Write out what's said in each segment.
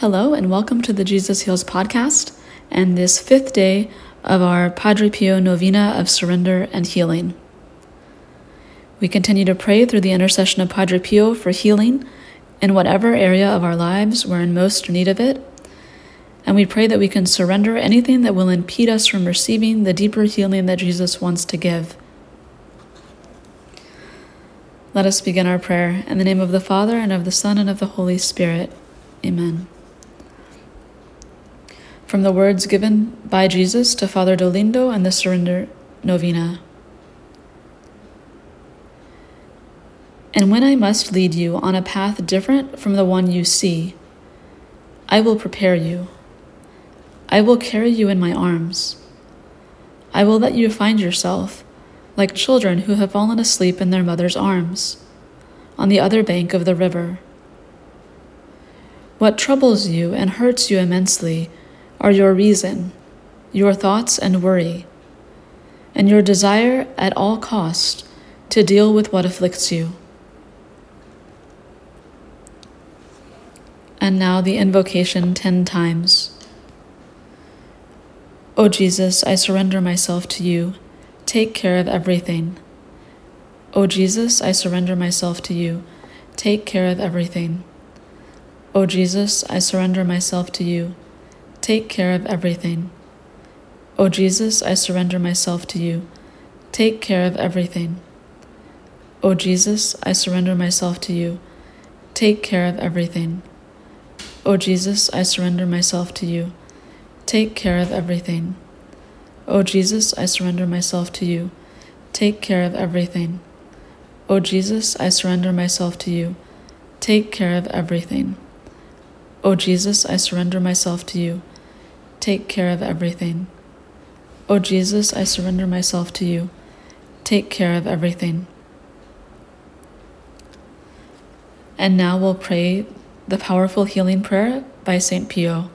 Hello, and welcome to the Jesus Heals podcast and this fifth day of our Padre Pio novena of surrender and healing. We continue to pray through the intercession of Padre Pio for healing in whatever area of our lives we're in most need of it. And we pray that we can surrender anything that will impede us from receiving the deeper healing that Jesus wants to give. Let us begin our prayer in the name of the Father, and of the Son, and of the Holy Spirit. Amen from the words given by Jesus to Father Dolindo and the Surrender Novena. And when I must lead you on a path different from the one you see, I will prepare you. I will carry you in my arms. I will let you find yourself like children who have fallen asleep in their mother's arms on the other bank of the river. What troubles you and hurts you immensely are your reason, your thoughts and worry, and your desire at all cost to deal with what afflicts you. And now the invocation ten times. O Jesus, I surrender myself to you. Take care of everything. O Jesus, I surrender myself to you. Take care of everything. O Jesus, I surrender myself to you. Take care of everything. O Jesus, I surrender myself to you. Take care of everything. O Jesus, I surrender myself to you. Take care of everything. O Jesus, I surrender myself to you. Take care of everything. O Jesus, I surrender myself to you. Take care of everything. O Jesus, I surrender myself to you. Take care of everything. O Jesus, I surrender myself to you. Take care of everything. O Jesus, I surrender myself to you. Take care of everything. And now we'll pray the powerful healing prayer by St. Pio.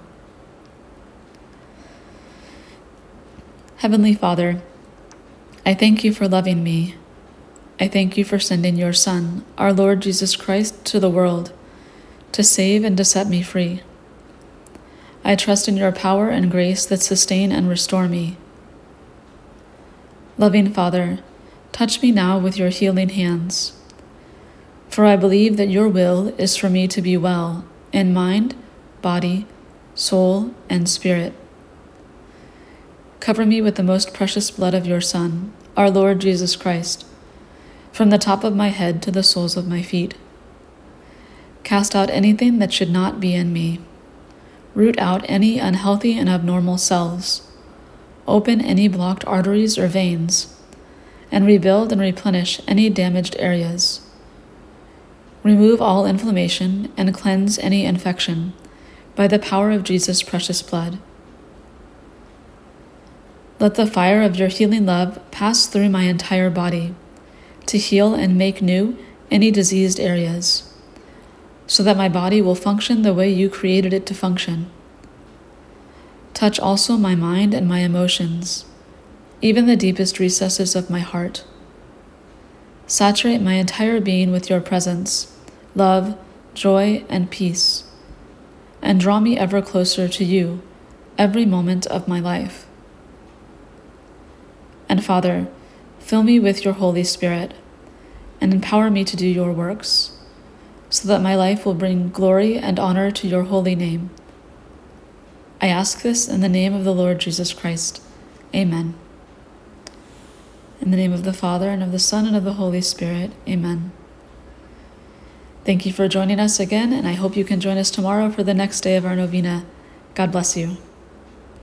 Heavenly Father, I thank you for loving me. I thank you for sending your Son, our Lord Jesus Christ, to the world to save and to set me free. I trust in your power and grace that sustain and restore me. Loving Father, touch me now with your healing hands. For I believe that your will is for me to be well in mind, body, soul, and spirit. Cover me with the most precious blood of your Son, our Lord Jesus Christ, from the top of my head to the soles of my feet. Cast out anything that should not be in me root out any unhealthy and abnormal cells, open any blocked arteries or veins, and rebuild and replenish any damaged areas. Remove all inflammation and cleanse any infection by the power of Jesus' precious blood. Let the fire of your healing love pass through my entire body to heal and make new any diseased areas so that my body will function the way you created it to function. Touch also my mind and my emotions, even the deepest recesses of my heart. Saturate my entire being with your presence, love, joy, and peace, and draw me ever closer to you every moment of my life. And Father, fill me with your Holy Spirit and empower me to do your works so that my life will bring glory and honor to your holy name. I ask this in the name of the Lord Jesus Christ. Amen. In the name of the Father, and of the Son, and of the Holy Spirit. Amen. Thank you for joining us again, and I hope you can join us tomorrow for the next day of our novena. God bless you.